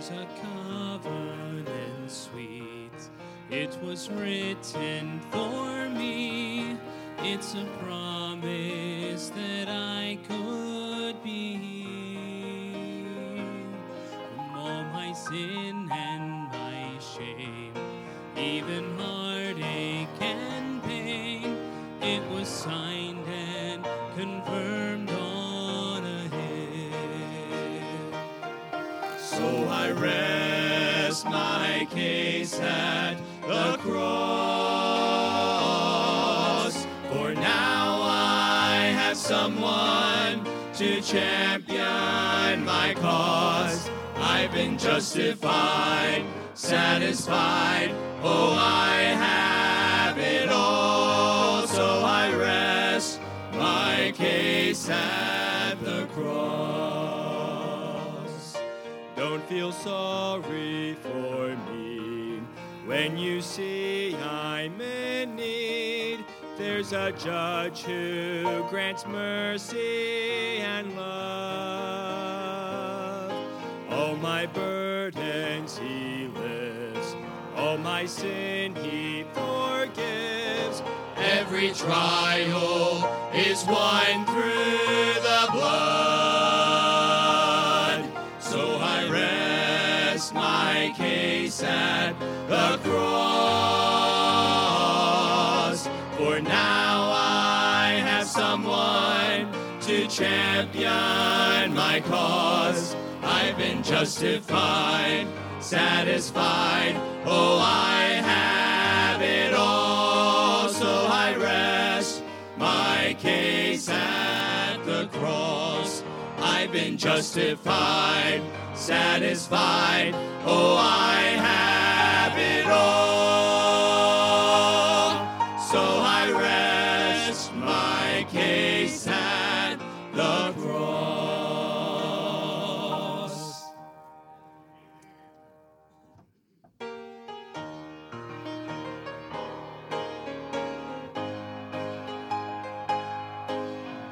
There's a covenant sweet. It was written for me. It's a promise that I could be from all my sin and my shame, even heartache rest my case at the cross. For now I have someone to champion my cause. I've been justified, satisfied. Oh, I have it all. So I rest my case at feel sorry for me when you see I'm in need. There's a judge who grants mercy and love. All my burdens he lifts, all my sin he forgives. Every trial is won through the blood. My case at the cross. For now I have someone to champion my cause. I've been justified, satisfied. Oh, I have it all. So I rest my case at the cross. I've been justified, satisfied. Oh, I have it all. So I rest my case at the cross.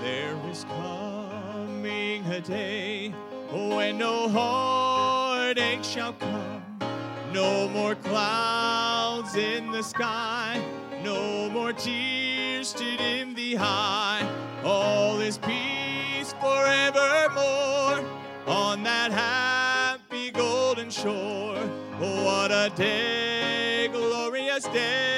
There is coming a day when no heartache shall come, no more clouds in the sky, no more tears to dim the eye. All is peace forevermore on that happy golden shore. Oh, what a day, glorious day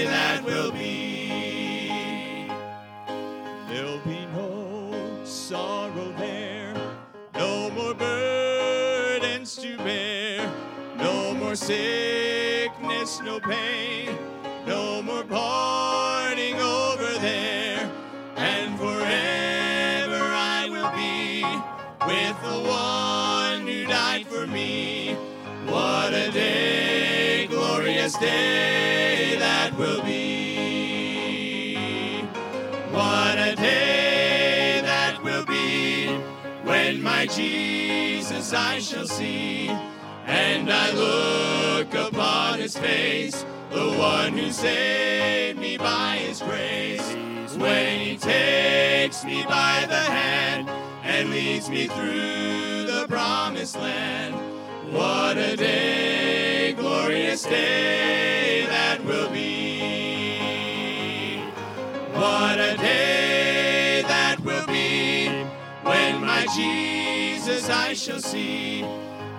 more sickness, no pain, no more parting over there, and forever I will be with the one who died for me. What a day, glorious day that will be. What a day that will be when my Jesus I shall see. And I look upon his face, the one who saved me by his grace. When he takes me by the hand and leads me through the promised land. What a day, glorious day that will be. What a day that will be when my Jesus I shall see.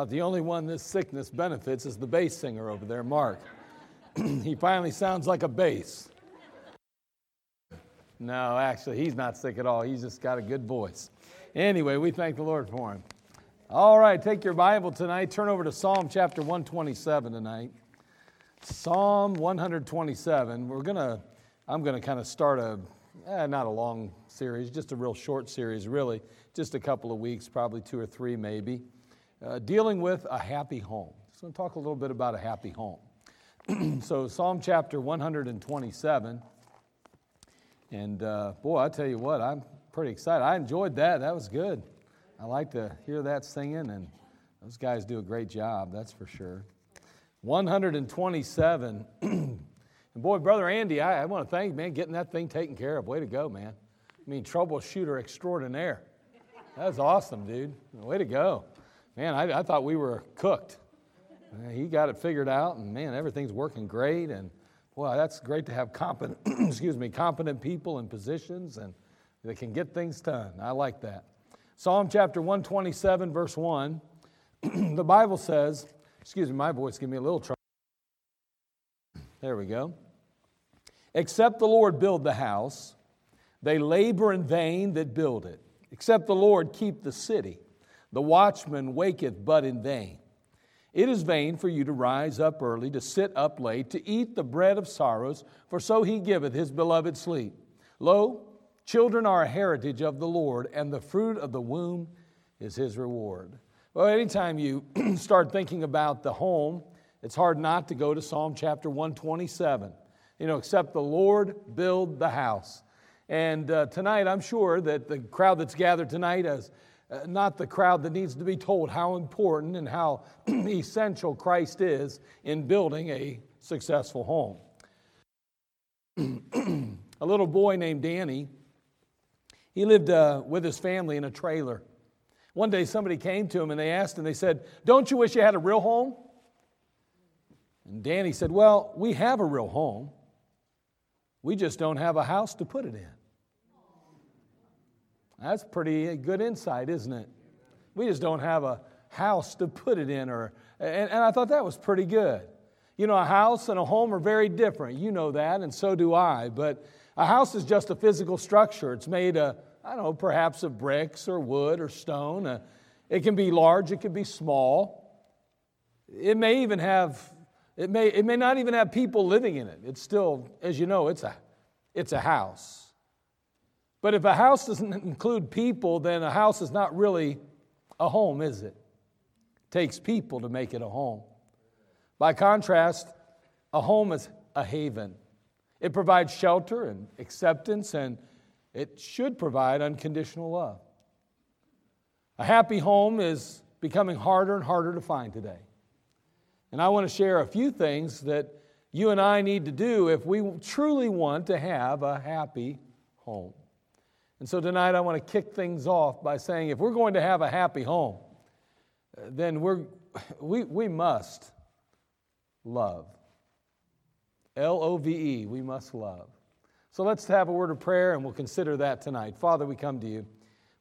About the only one this sickness benefits is the bass singer over there, Mark. he finally sounds like a bass. No, actually, he's not sick at all. He's just got a good voice. Anyway, we thank the Lord for him. All right, take your Bible tonight. Turn over to Psalm chapter 127 tonight. Psalm 127. We're gonna, I'm gonna kind of start a, eh, not a long series, just a real short series, really, just a couple of weeks, probably two or three, maybe, uh, dealing with a happy home. So, I'm gonna talk a little bit about a happy home. so, Psalm chapter 127. And uh, boy, I tell you what, I'm pretty excited. I enjoyed that. That was good. I like to hear that singing, and those guys do a great job, that's for sure. 127. and boy, Brother Andy, I, I want to thank you, man, getting that thing taken care of. Way to go, man. I mean, troubleshooter extraordinaire. That's awesome, dude. Way to go. Man, I, I thought we were cooked. He got it figured out, and man, everything's working great. And boy, that's great to have competent, excuse me, competent people in positions and that can get things done. I like that. Psalm chapter 127, verse 1, the Bible says, excuse me, my voice give me a little trouble. There we go. Except the Lord build the house, they labor in vain that build it. Except the Lord keep the city, the watchman waketh but in vain. It is vain for you to rise up early, to sit up late, to eat the bread of sorrows, for so he giveth his beloved sleep. Lo, children are a heritage of the Lord, and the fruit of the womb is his reward. Well, anytime you start thinking about the home, it's hard not to go to Psalm chapter 127. You know, except the Lord build the house. And uh, tonight, I'm sure that the crowd that's gathered tonight has uh, not the crowd that needs to be told how important and how essential Christ is in building a successful home. a little boy named Danny, he lived uh, with his family in a trailer. One day somebody came to him and they asked him, they said, Don't you wish you had a real home? And Danny said, Well, we have a real home. We just don't have a house to put it in. That's pretty good insight, isn't it? We just don't have a house to put it in, or and, and I thought that was pretty good. You know, a house and a home are very different. You know that, and so do I. But a house is just a physical structure. It's made, of, I don't know, perhaps of bricks or wood or stone. Uh, it can be large, it can be small. It may even have, it may, it may not even have people living in it. It's still, as you know, it's a, it's a house. But if a house doesn't include people, then a house is not really a home, is it? It takes people to make it a home. By contrast, a home is a haven. It provides shelter and acceptance, and it should provide unconditional love. A happy home is becoming harder and harder to find today. And I want to share a few things that you and I need to do if we truly want to have a happy home. And so tonight I want to kick things off by saying if we're going to have a happy home, then we're, we, we must love. L O V E, we must love. So let's have a word of prayer and we'll consider that tonight. Father, we come to you.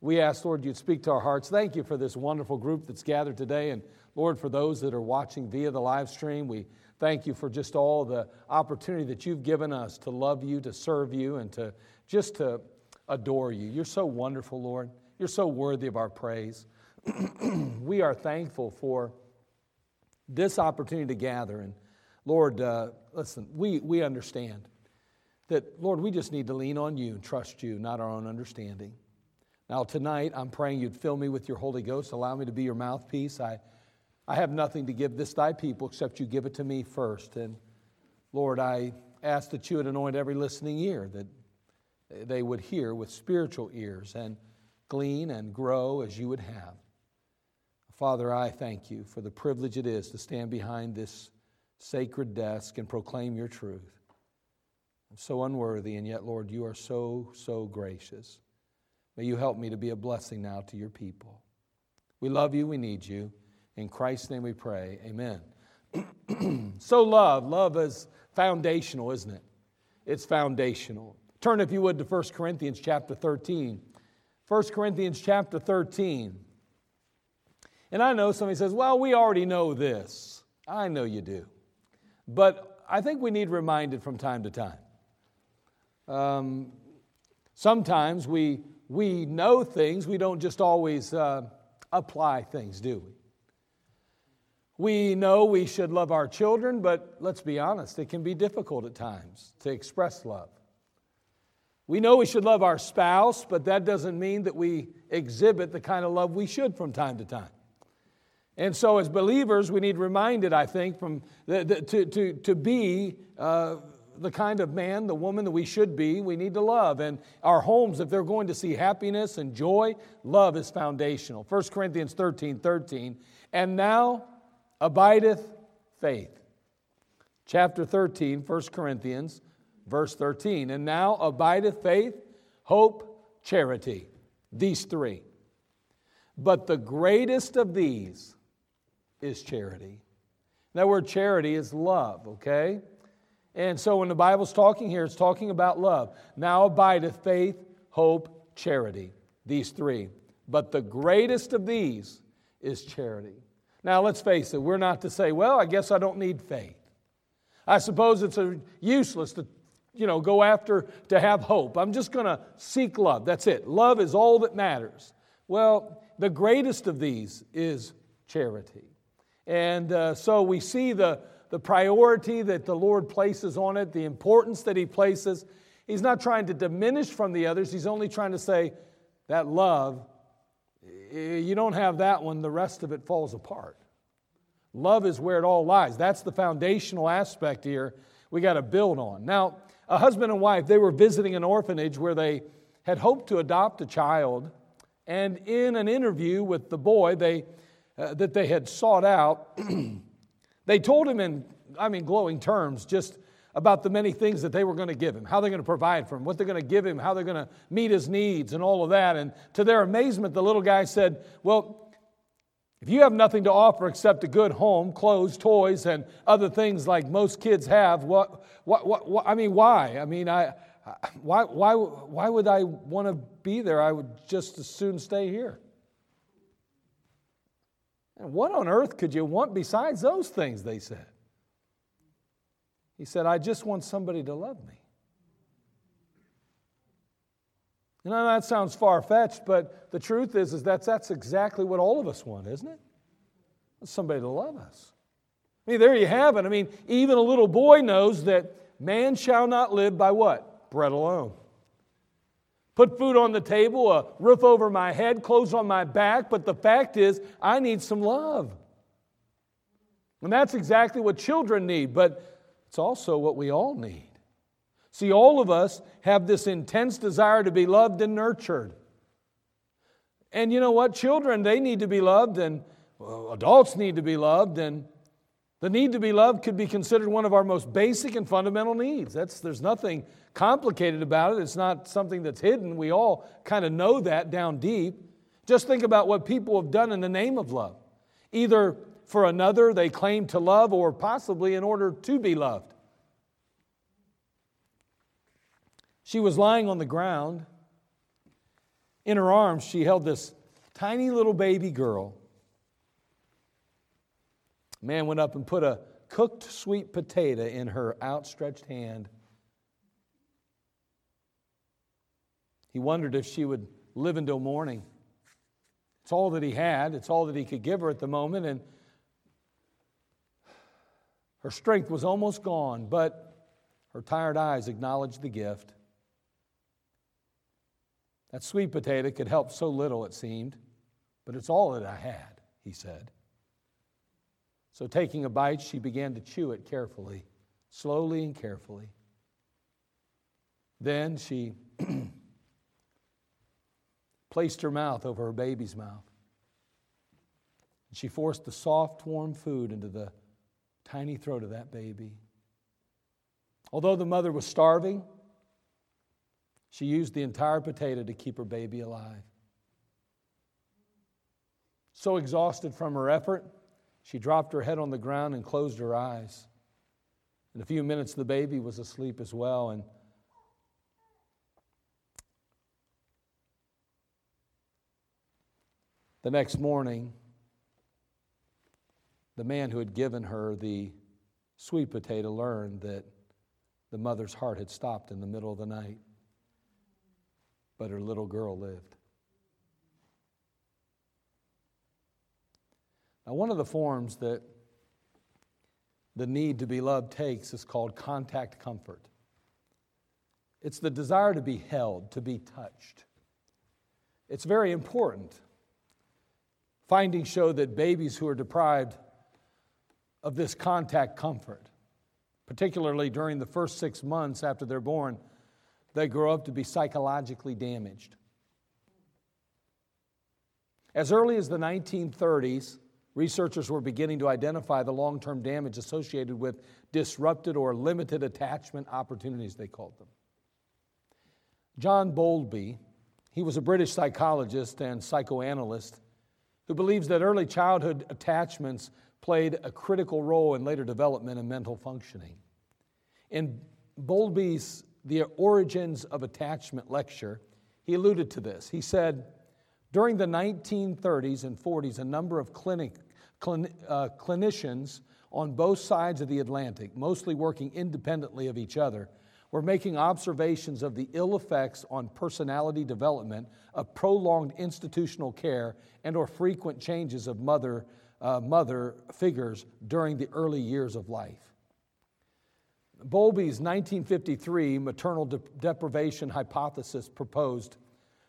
We ask, Lord, you'd speak to our hearts. Thank you for this wonderful group that's gathered today. And Lord, for those that are watching via the live stream, we thank you for just all the opportunity that you've given us to love you, to serve you, and to just to adore you. You're so wonderful, Lord. You're so worthy of our praise. we are thankful for this opportunity to gather. And Lord, uh, listen, we, we understand that, Lord, we just need to lean on you and trust you, not our own understanding. Now, tonight, I'm praying you'd fill me with your Holy Ghost, allow me to be your mouthpiece. I, I have nothing to give this thy people except you give it to me first. And Lord, I ask that you would anoint every listening ear, that they would hear with spiritual ears and glean and grow as you would have. Father, I thank you for the privilege it is to stand behind this sacred desk and proclaim your truth. I'm so unworthy, and yet, Lord, you are so, so gracious. May you help me to be a blessing now to your people. We love you, we need you. In Christ's name we pray. Amen. so, love. Love is foundational, isn't it? It's foundational. Turn, if you would, to 1 Corinthians chapter 13. 1 Corinthians chapter 13. And I know somebody says, well, we already know this. I know you do. But I think we need reminded from time to time. Um, sometimes we, we know things, we don't just always uh, apply things, do we? We know we should love our children, but let's be honest, it can be difficult at times to express love. We know we should love our spouse, but that doesn't mean that we exhibit the kind of love we should from time to time. And so, as believers, we need reminded, I think, from the, the, to, to, to be uh, the kind of man, the woman that we should be, we need to love. And our homes, if they're going to see happiness and joy, love is foundational. 1 Corinthians 13 13. And now, abideth faith. Chapter 13, 1 Corinthians, verse 13. And now abideth faith, hope, charity. These three. But the greatest of these is charity. That word charity is love, okay? And so when the Bible's talking here, it's talking about love. Now abideth faith, hope, charity. These three. But the greatest of these is charity. Now, let's face it, we're not to say, well, I guess I don't need faith. I suppose it's useless to you know, go after to have hope. I'm just going to seek love. That's it. Love is all that matters. Well, the greatest of these is charity. And uh, so we see the, the priority that the Lord places on it, the importance that He places. He's not trying to diminish from the others, He's only trying to say that love you don't have that one, the rest of it falls apart. Love is where it all lies. That's the foundational aspect here we got to build on. Now, a husband and wife, they were visiting an orphanage where they had hoped to adopt a child. And in an interview with the boy they, uh, that they had sought out, they told him in, I mean, glowing terms, just about the many things that they were going to give him, how they're going to provide for him, what they're going to give him, how they're going to meet his needs, and all of that. And to their amazement, the little guy said, Well, if you have nothing to offer except a good home, clothes, toys, and other things like most kids have, what, what, what, what I mean, why? I mean, I, why, why, why would I want to be there? I would just as soon stay here. And what on earth could you want besides those things, they said. He said, I just want somebody to love me. You know, that sounds far fetched, but the truth is, is that's, that's exactly what all of us want, isn't it? Somebody to love us. I mean, there you have it. I mean, even a little boy knows that man shall not live by what? Bread alone. Put food on the table, a roof over my head, clothes on my back, but the fact is, I need some love. And that's exactly what children need. But it's also what we all need. See, all of us have this intense desire to be loved and nurtured. And you know what? Children, they need to be loved, and adults need to be loved, and the need to be loved could be considered one of our most basic and fundamental needs. That's, there's nothing complicated about it. It's not something that's hidden. We all kind of know that down deep. Just think about what people have done in the name of love. Either for another they claim to love, or possibly in order to be loved. She was lying on the ground. In her arms, she held this tiny little baby girl. Man went up and put a cooked sweet potato in her outstretched hand. He wondered if she would live until morning. It's all that he had, it's all that he could give her at the moment, and her strength was almost gone, but her tired eyes acknowledged the gift. That sweet potato could help so little, it seemed, but it's all that I had, he said. So, taking a bite, she began to chew it carefully, slowly and carefully. Then she placed her mouth over her baby's mouth. And She forced the soft, warm food into the tiny throat of that baby. Although the mother was starving, she used the entire potato to keep her baby alive. So exhausted from her effort, she dropped her head on the ground and closed her eyes. In a few minutes, the baby was asleep as well. And the next morning, the man who had given her the sweet potato learned that the mother's heart had stopped in the middle of the night, but her little girl lived. Now, one of the forms that the need to be loved takes is called contact comfort. It's the desire to be held, to be touched. It's very important. Findings show that babies who are deprived of this contact comfort, particularly during the first six months after they're born, they grow up to be psychologically damaged. As early as the 1930s, researchers were beginning to identify the long term damage associated with disrupted or limited attachment opportunities, they called them. John Bowlby, he was a British psychologist and psychoanalyst who believes that early childhood attachments played a critical role in later development and mental functioning. In Bowlby's The Origins of Attachment lecture, he alluded to this. He said, during the 1930s and 40s, a number of clinic, clin, uh, clinicians on both sides of the Atlantic, mostly working independently of each other, were making observations of the ill effects on personality development of prolonged institutional care and or frequent changes of mother, uh, mother figures during the early years of life. Bowlby's 1953 maternal de- deprivation hypothesis proposed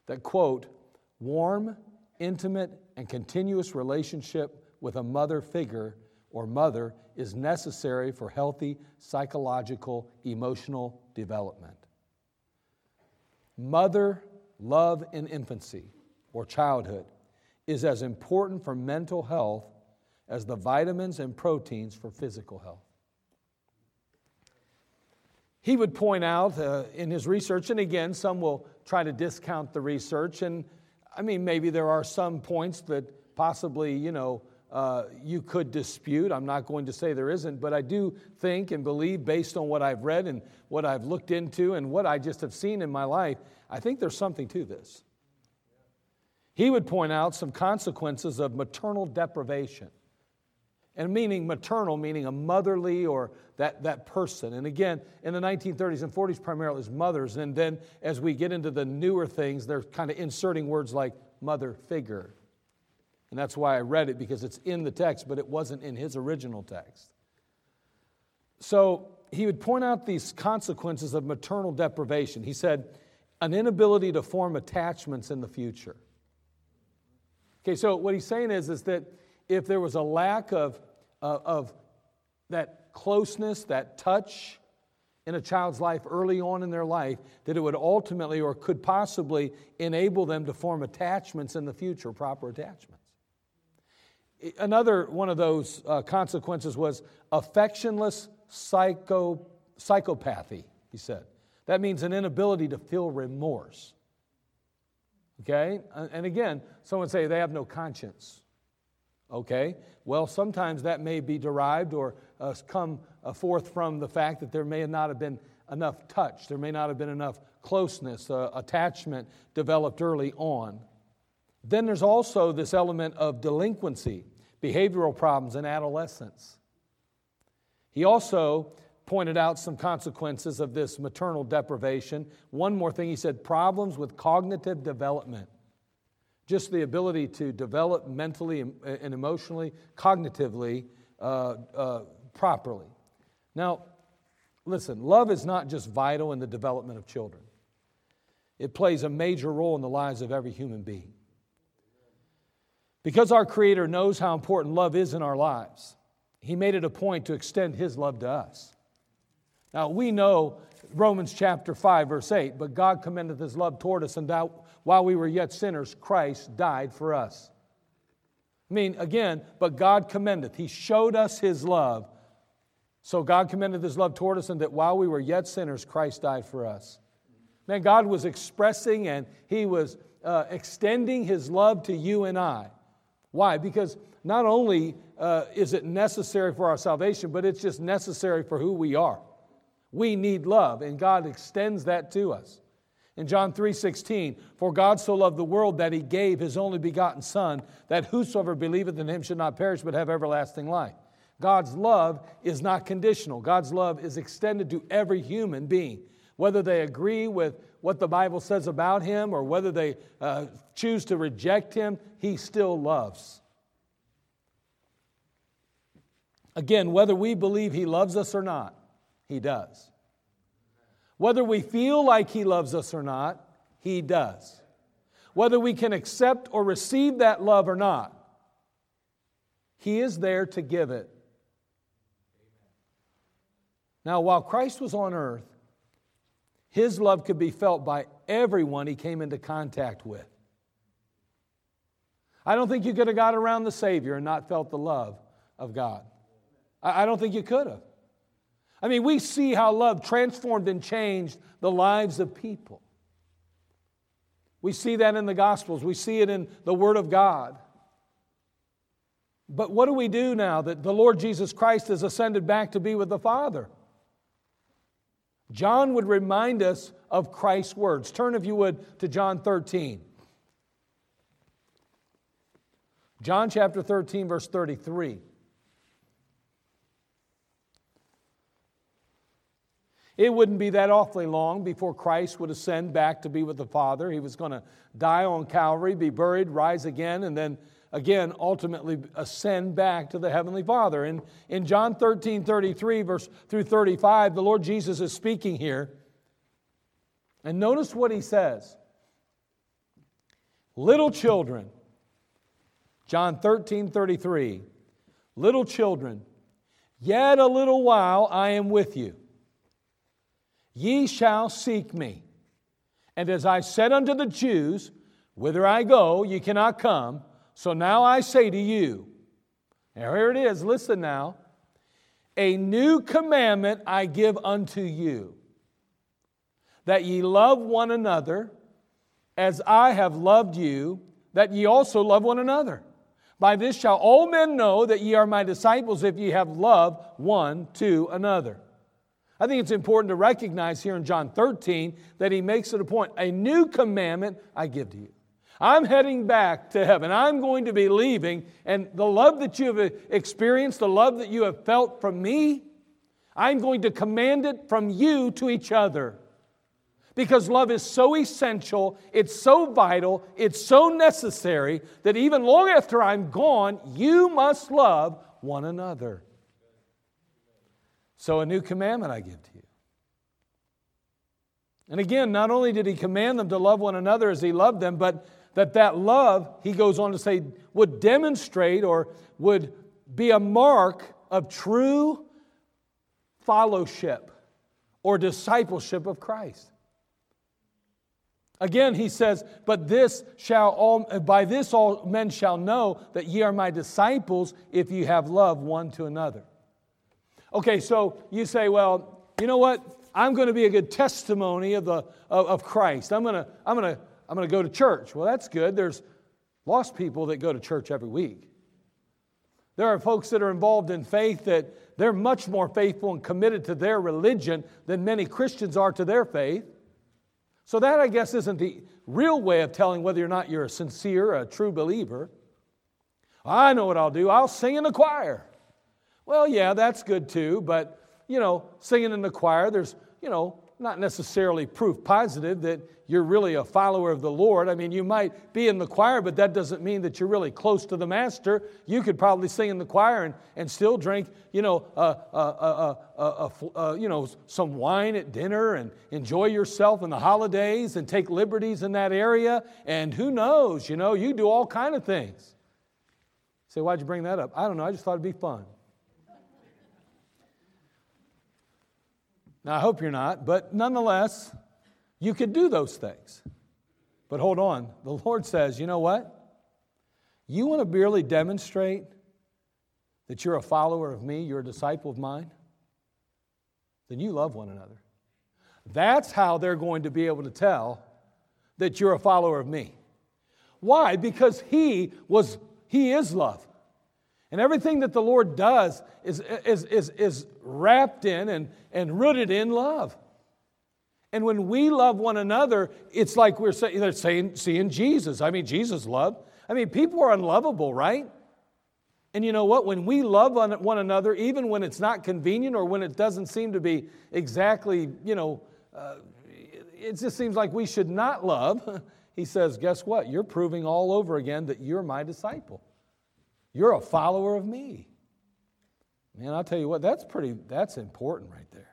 that, quote, warm, intimate, and continuous relationship with a mother figure or mother is necessary for healthy psychological, emotional development. Mother love in infancy or childhood is as important for mental health as the vitamins and proteins for physical health. He would point out uh, in his research, and again, some will try to discount the research, and I mean, maybe there are some points that possibly, you know, uh, you could dispute. I'm not going to say there isn't, but I do think and believe, based on what I've read and what I've looked into and what I just have seen in my life, I think there's something to this. He would point out some consequences of maternal deprivation. And meaning maternal, meaning a motherly or that, that person. And again, in the 1930s and 40s, primarily as mothers. And then as we get into the newer things, they're kind of inserting words like mother figure and that's why I read it because it's in the text, but it wasn't in his original text. So he would point out these consequences of maternal deprivation. He said, an inability to form attachments in the future. Okay, so what he's saying is, is that if there was a lack of, uh, of that closeness, that touch in a child's life early on in their life, that it would ultimately or could possibly enable them to form attachments in the future, proper attachments. Another one of those uh, consequences was affectionless psycho, psychopathy, he said. That means an inability to feel remorse. Okay? And again, someone say they have no conscience. Okay? Well, sometimes that may be derived or uh, come uh, forth from the fact that there may not have been enough touch, there may not have been enough closeness, uh, attachment developed early on. Then there's also this element of delinquency, behavioral problems in adolescence. He also pointed out some consequences of this maternal deprivation. One more thing, he said problems with cognitive development. Just the ability to develop mentally and emotionally, cognitively, uh, uh, properly. Now, listen, love is not just vital in the development of children, it plays a major role in the lives of every human being. Because our Creator knows how important love is in our lives, He made it a point to extend His love to us. Now, we know Romans chapter 5, verse 8, but God commendeth His love toward us, and that while we were yet sinners, Christ died for us. I mean, again, but God commendeth. He showed us His love. So God commended His love toward us, and that while we were yet sinners, Christ died for us. Man, God was expressing and He was uh, extending His love to you and I. Why? Because not only uh, is it necessary for our salvation, but it's just necessary for who we are. We need love, and God extends that to us. In John 3:16, for God so loved the world that he gave his only begotten son that whosoever believeth in him should not perish but have everlasting life. God's love is not conditional. God's love is extended to every human being, whether they agree with what the Bible says about him or whether they uh, choose to reject him, he still loves. Again, whether we believe he loves us or not, he does. Whether we feel like he loves us or not, he does. Whether we can accept or receive that love or not, he is there to give it. Now, while Christ was on earth, his love could be felt by everyone he came into contact with. I don't think you could have got around the Savior and not felt the love of God. I don't think you could have. I mean, we see how love transformed and changed the lives of people. We see that in the Gospels, we see it in the Word of God. But what do we do now that the Lord Jesus Christ has ascended back to be with the Father? John would remind us of Christ's words. Turn, if you would, to John 13. John chapter 13, verse 33. It wouldn't be that awfully long before Christ would ascend back to be with the Father. He was going to die on Calvary, be buried, rise again, and then again ultimately ascend back to the Heavenly Father. And in John 13, 33, verse through 35, the Lord Jesus is speaking here. And notice what he says Little children, John 13, 33, little children, yet a little while I am with you. Ye shall seek me. And as I said unto the Jews, Whither I go, ye cannot come. So now I say to you, now here it is, listen now. A new commandment I give unto you, that ye love one another as I have loved you, that ye also love one another. By this shall all men know that ye are my disciples if ye have love one to another. I think it's important to recognize here in John 13 that he makes it a point a new commandment I give to you. I'm heading back to heaven. I'm going to be leaving. And the love that you have experienced, the love that you have felt from me, I'm going to command it from you to each other. Because love is so essential, it's so vital, it's so necessary that even long after I'm gone, you must love one another. So, a new commandment I give to you. And again, not only did he command them to love one another as he loved them, but that that love, he goes on to say, would demonstrate or would be a mark of true fellowship or discipleship of Christ. Again, he says, But this shall all, by this all men shall know that ye are my disciples if you have love one to another. Okay, so you say, Well, you know what? I'm going to be a good testimony of, the, of, of Christ. I'm going to, I'm going to I'm going to go to church. Well, that's good. There's lost people that go to church every week. There are folks that are involved in faith that they're much more faithful and committed to their religion than many Christians are to their faith. So, that I guess isn't the real way of telling whether or not you're a sincere, a true believer. I know what I'll do. I'll sing in the choir. Well, yeah, that's good too, but, you know, singing in the choir, there's, you know, not necessarily proof positive that you're really a follower of the Lord. I mean, you might be in the choir, but that doesn't mean that you're really close to the Master. You could probably sing in the choir and, and still drink, you know, uh, uh, uh, you know, some wine at dinner and enjoy yourself in the holidays and take liberties in that area. And who knows, you know, you do all kind of things. Say, why'd you bring that up? I don't know. I just thought it'd be fun. Now, I hope you're not, but nonetheless, you could do those things. But hold on. The Lord says, you know what? You want to really demonstrate that you're a follower of me, you're a disciple of mine? Then you love one another. That's how they're going to be able to tell that you're a follower of me. Why? Because he was he is love. And everything that the Lord does is, is, is, is wrapped in and, and rooted in love. And when we love one another, it's like we're saying, they're saying, seeing Jesus. I mean, Jesus loved. I mean, people are unlovable, right? And you know what? When we love one another, even when it's not convenient or when it doesn't seem to be exactly, you know, uh, it just seems like we should not love, he says, guess what? You're proving all over again that you're my disciple. You're a follower of me. Man, I'll tell you what, that's pretty, that's important right there.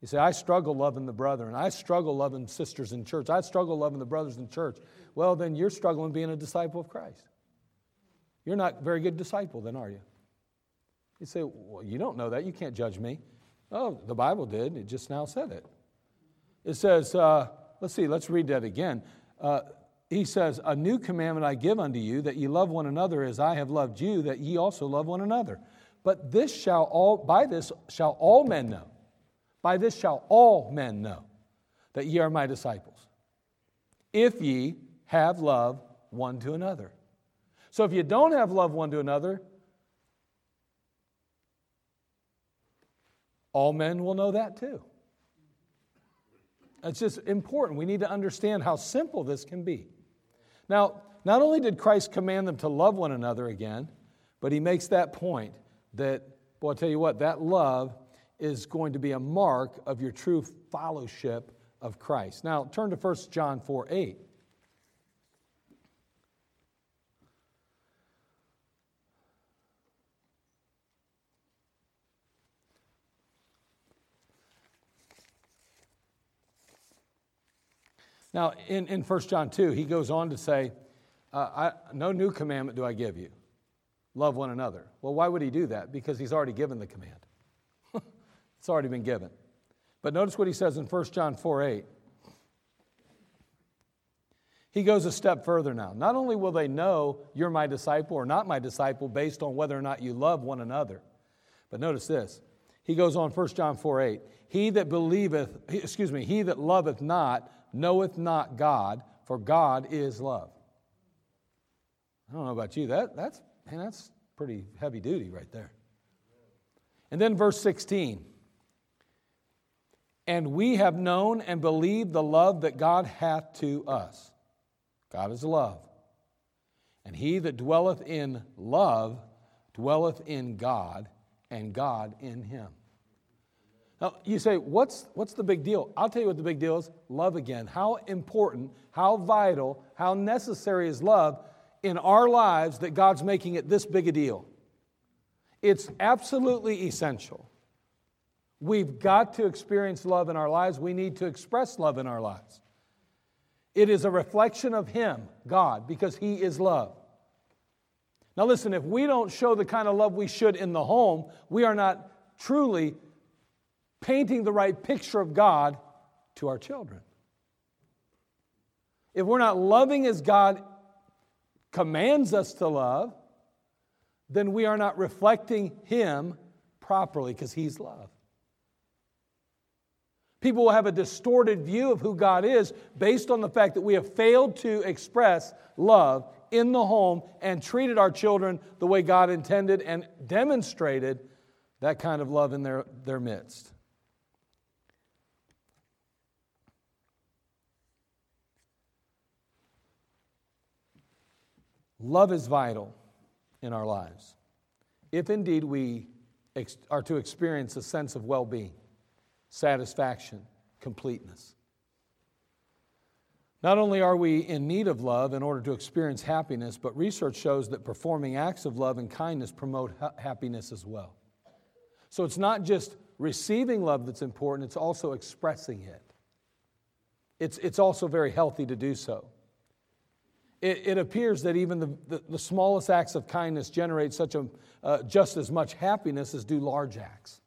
You say, I struggle loving the brother, and I struggle loving sisters in church. I struggle loving the brothers in church. Well, then you're struggling being a disciple of Christ. You're not a very good disciple, then, are you? You say, Well, you don't know that. You can't judge me. Oh, the Bible did. It just now said it. It says, uh, let's see, let's read that again. Uh, he says, A new commandment I give unto you, that ye love one another as I have loved you, that ye also love one another. But this shall all, by this shall all men know by this shall all men know that ye are my disciples, if ye have love one to another. So if you don't have love one to another, all men will know that too. It's just important. We need to understand how simple this can be. Now, not only did Christ command them to love one another again, but he makes that point that, well, I'll tell you what, that love is going to be a mark of your true fellowship of Christ. Now, turn to 1 John 4 8. Now, in, in 1 John 2, he goes on to say, uh, I, No new commandment do I give you. Love one another. Well, why would he do that? Because he's already given the command. It's already been given. But notice what he says in 1 John 4 8. He goes a step further now. Not only will they know you're my disciple or not my disciple based on whether or not you love one another, but notice this. He goes on 1 John 4 8. He that believeth, excuse me, he that loveth not knoweth not God, for God is love. I don't know about you. That, that's, man, that's pretty heavy duty right there. And then verse 16. And we have known and believed the love that God hath to us. God is love. And he that dwelleth in love dwelleth in God, and God in him. Now, you say, what's, what's the big deal? I'll tell you what the big deal is love again. How important, how vital, how necessary is love in our lives that God's making it this big a deal? It's absolutely essential. We've got to experience love in our lives. We need to express love in our lives. It is a reflection of Him, God, because He is love. Now, listen, if we don't show the kind of love we should in the home, we are not truly painting the right picture of God to our children. If we're not loving as God commands us to love, then we are not reflecting Him properly because He's love. People will have a distorted view of who God is based on the fact that we have failed to express love in the home and treated our children the way God intended and demonstrated that kind of love in their, their midst. Love is vital in our lives if indeed we ex- are to experience a sense of well being satisfaction, completeness. Not only are we in need of love in order to experience happiness, but research shows that performing acts of love and kindness promote ha- happiness as well. So it's not just receiving love that's important, it's also expressing it. It's, it's also very healthy to do so. It, it appears that even the, the, the, smallest acts of kindness generate such a, uh, just as much happiness as do large acts.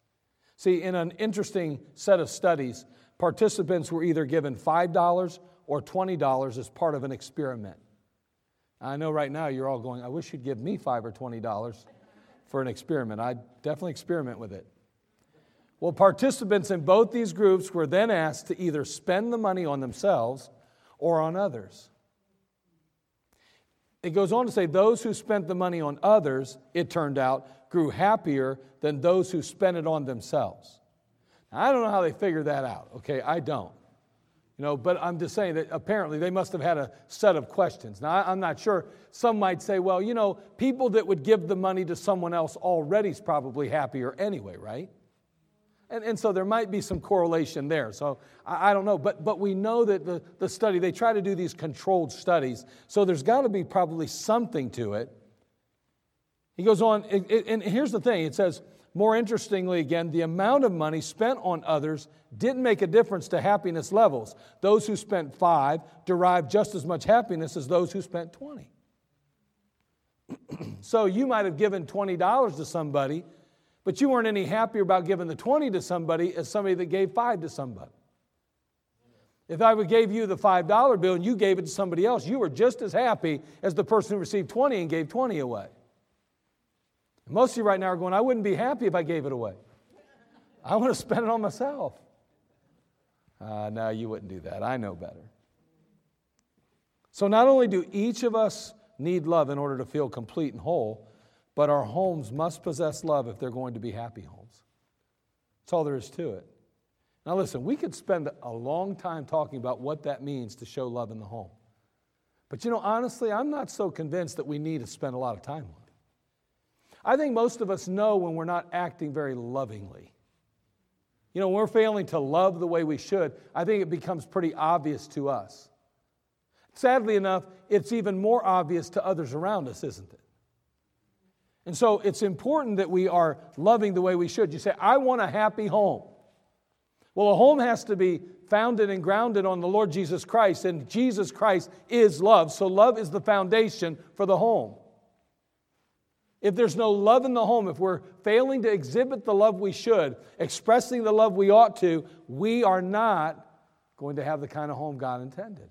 See, in an interesting set of studies, participants were either given $5 or $20 as part of an experiment. I know right now you're all going, I wish you'd give me 5 or $20 for an experiment. I'd definitely experiment with it. Well, participants in both these groups were then asked to either spend the money on themselves or on others. It goes on to say those who spent the money on others, it turned out, grew happier than those who spent it on themselves. Now, I don't know how they figured that out, okay? I don't. You know, but I'm just saying that apparently they must have had a set of questions. Now, I'm not sure. Some might say, well, you know, people that would give the money to someone else already is probably happier anyway, right? And, and so there might be some correlation there. So I, I don't know. But, but we know that the, the study, they try to do these controlled studies. So there's got to be probably something to it. He goes on, it, it, and here's the thing it says, more interestingly, again, the amount of money spent on others didn't make a difference to happiness levels. Those who spent five derived just as much happiness as those who spent 20. so you might have given $20 to somebody, but you weren't any happier about giving the 20 to somebody as somebody that gave five to somebody. If I gave you the $5 bill and you gave it to somebody else, you were just as happy as the person who received 20 and gave 20 away. Most of you right now are going, I wouldn't be happy if I gave it away. I want to spend it on myself. Uh, no, you wouldn't do that. I know better. So, not only do each of us need love in order to feel complete and whole, but our homes must possess love if they're going to be happy homes. That's all there is to it. Now, listen, we could spend a long time talking about what that means to show love in the home. But you know, honestly, I'm not so convinced that we need to spend a lot of time on it. I think most of us know when we're not acting very lovingly. You know, when we're failing to love the way we should, I think it becomes pretty obvious to us. Sadly enough, it's even more obvious to others around us, isn't it? And so it's important that we are loving the way we should. You say, I want a happy home. Well, a home has to be founded and grounded on the Lord Jesus Christ, and Jesus Christ is love. So, love is the foundation for the home. If there's no love in the home, if we're failing to exhibit the love we should, expressing the love we ought to, we are not going to have the kind of home God intended.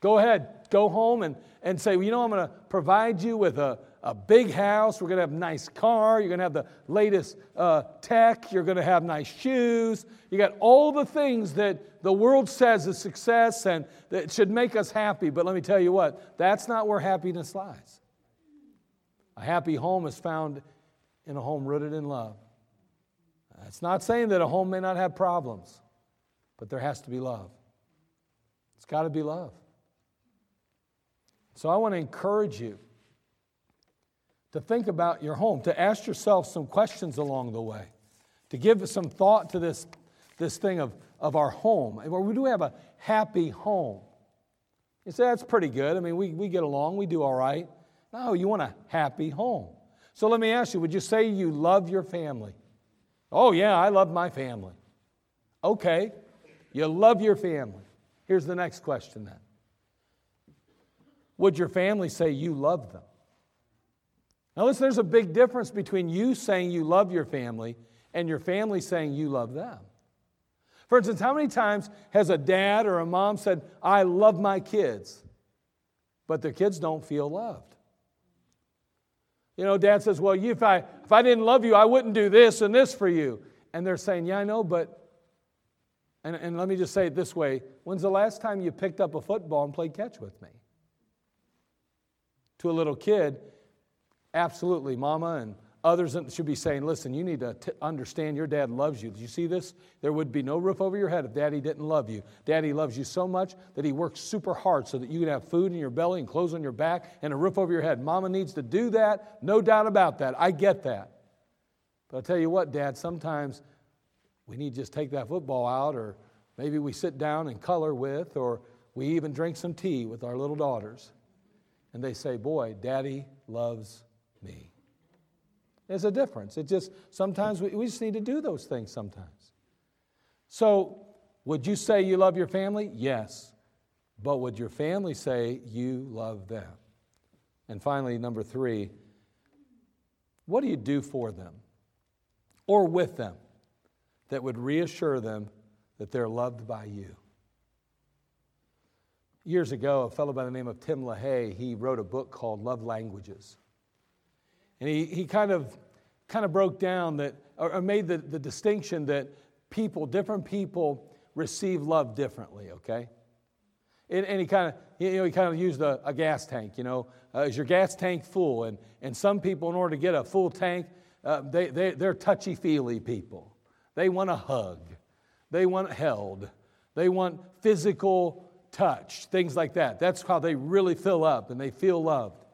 Go ahead, go home and, and say, well, you know, I'm going to provide you with a, a big house. We're going to have a nice car. You're going to have the latest uh, tech. You're going to have nice shoes. You got all the things that the world says is success and that should make us happy. But let me tell you what, that's not where happiness lies. A happy home is found in a home rooted in love. It's not saying that a home may not have problems, but there has to be love. It's got to be love. So I want to encourage you to think about your home, to ask yourself some questions along the way, to give some thought to this, this thing of, of our home. Where we do have a happy home. You say, that's pretty good. I mean, we, we get along, we do all right. No, you want a happy home. So let me ask you would you say you love your family? Oh, yeah, I love my family. Okay, you love your family. Here's the next question then Would your family say you love them? Now, listen, there's a big difference between you saying you love your family and your family saying you love them. For instance, how many times has a dad or a mom said, I love my kids, but their kids don't feel loved? You know, dad says, Well, you, if, I, if I didn't love you, I wouldn't do this and this for you. And they're saying, Yeah, I know, but, and, and let me just say it this way when's the last time you picked up a football and played catch with me? To a little kid, absolutely, mama and Others should be saying, listen, you need to t- understand your dad loves you. Did you see this? There would be no roof over your head if daddy didn't love you. Daddy loves you so much that he works super hard so that you can have food in your belly and clothes on your back and a roof over your head. Mama needs to do that, no doubt about that. I get that. But I'll tell you what, Dad, sometimes we need to just take that football out, or maybe we sit down and color with, or we even drink some tea with our little daughters. And they say, Boy, Daddy loves me. There's a difference. It just sometimes we, we just need to do those things sometimes. So, would you say you love your family? Yes. But would your family say you love them? And finally, number three, what do you do for them or with them that would reassure them that they're loved by you? Years ago, a fellow by the name of Tim LaHaye, he wrote a book called Love Languages. And he, he kind of kind of broke down that or made the, the distinction that people, different people receive love differently, okay? And, and he kind of, you know, he kind of used a, a gas tank, you know. Uh, is your gas tank full? And, and some people, in order to get a full tank, uh, they, they, they're touchy-feely people. They want a hug. They want held. They want physical touch, things like that. That's how they really fill up and they feel loved.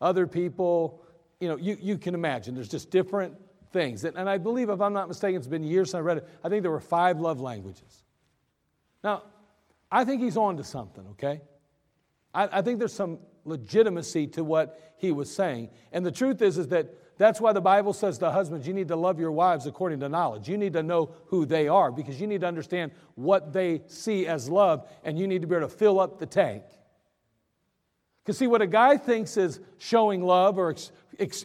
Other people, you know, you, you can imagine there's just different things. And, and I believe, if I'm not mistaken, it's been years since I read it. I think there were five love languages. Now, I think he's on to something, okay? I, I think there's some legitimacy to what he was saying. And the truth is, is that that's why the Bible says to husbands, you need to love your wives according to knowledge. You need to know who they are because you need to understand what they see as love, and you need to be able to fill up the tank. Because, see, what a guy thinks is showing love or,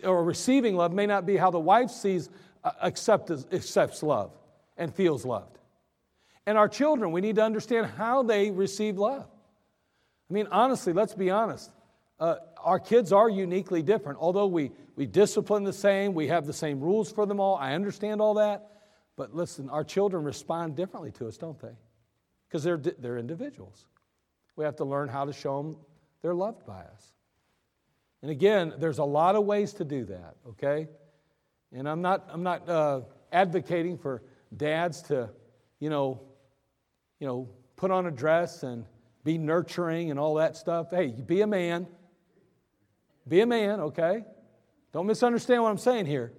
or receiving love may not be how the wife sees, uh, accept, accepts love and feels loved. And our children, we need to understand how they receive love. I mean, honestly, let's be honest. Uh, our kids are uniquely different. Although we, we discipline the same, we have the same rules for them all. I understand all that. But listen, our children respond differently to us, don't they? Because they're, they're individuals. We have to learn how to show them they're loved by us. And again, there's a lot of ways to do that, okay? And I'm not, I'm not uh, advocating for dads to, you know, you know, put on a dress and be nurturing and all that stuff. Hey, be a man. Be a man, okay? Don't misunderstand what I'm saying here.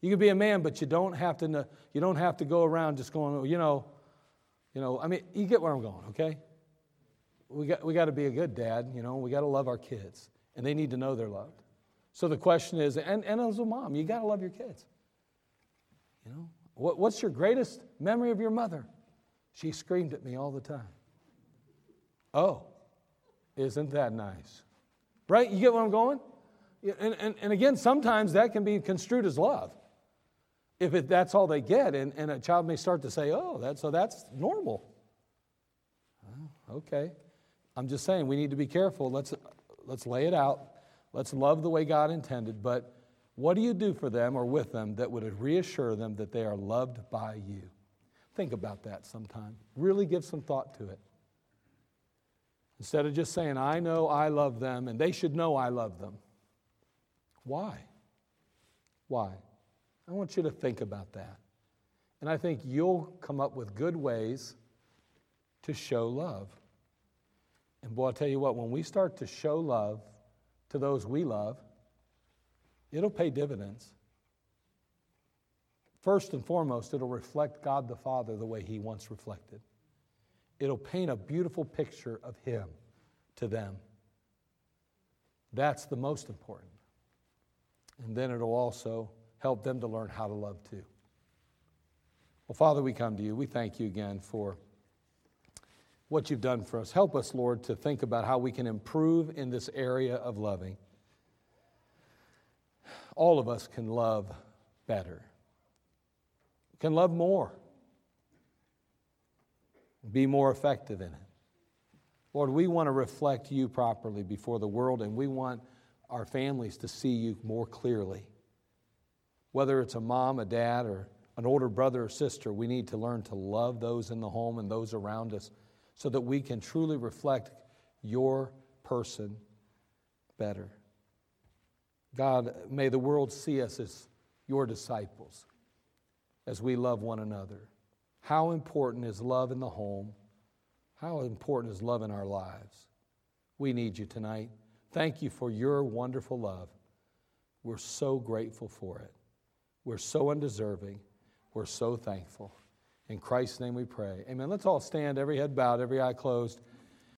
You can be a man, but you don't have to. You don't have to go around just going. You know, you know. I mean, you get where I'm going, okay? We got we got to be a good dad. You know, we got to love our kids, and they need to know they're loved. So the question is, and, and as a mom, you got to love your kids. You know, what, what's your greatest memory of your mother? She screamed at me all the time. Oh, isn't that nice? Right? You get where I'm going? And, and, and again, sometimes that can be construed as love. If it, that's all they get, and, and a child may start to say, oh, that, so that's normal. Oh, okay. I'm just saying we need to be careful. Let's, let's lay it out. Let's love the way God intended. But what do you do for them or with them that would reassure them that they are loved by you? Think about that sometime. Really give some thought to it. Instead of just saying, I know I love them and they should know I love them. Why? Why? I want you to think about that. And I think you'll come up with good ways to show love. And boy, I'll tell you what, when we start to show love to those we love, it'll pay dividends. First and foremost, it'll reflect God the Father the way He once reflected. It'll paint a beautiful picture of Him to them. That's the most important. And then it'll also help them to learn how to love too. Well, Father, we come to you. We thank you again for what you've done for us. Help us, Lord, to think about how we can improve in this area of loving. All of us can love better can love more, be more effective in it. Lord, we want to reflect you properly before the world, and we want our families to see you more clearly. Whether it's a mom, a dad, or an older brother or sister, we need to learn to love those in the home and those around us so that we can truly reflect your person better. God, may the world see us as your disciples as we love one another. How important is love in the home? How important is love in our lives? We need you tonight. Thank you for your wonderful love. We're so grateful for it. We're so undeserving. We're so thankful. In Christ's name we pray. Amen. Let's all stand, every head bowed, every eye closed.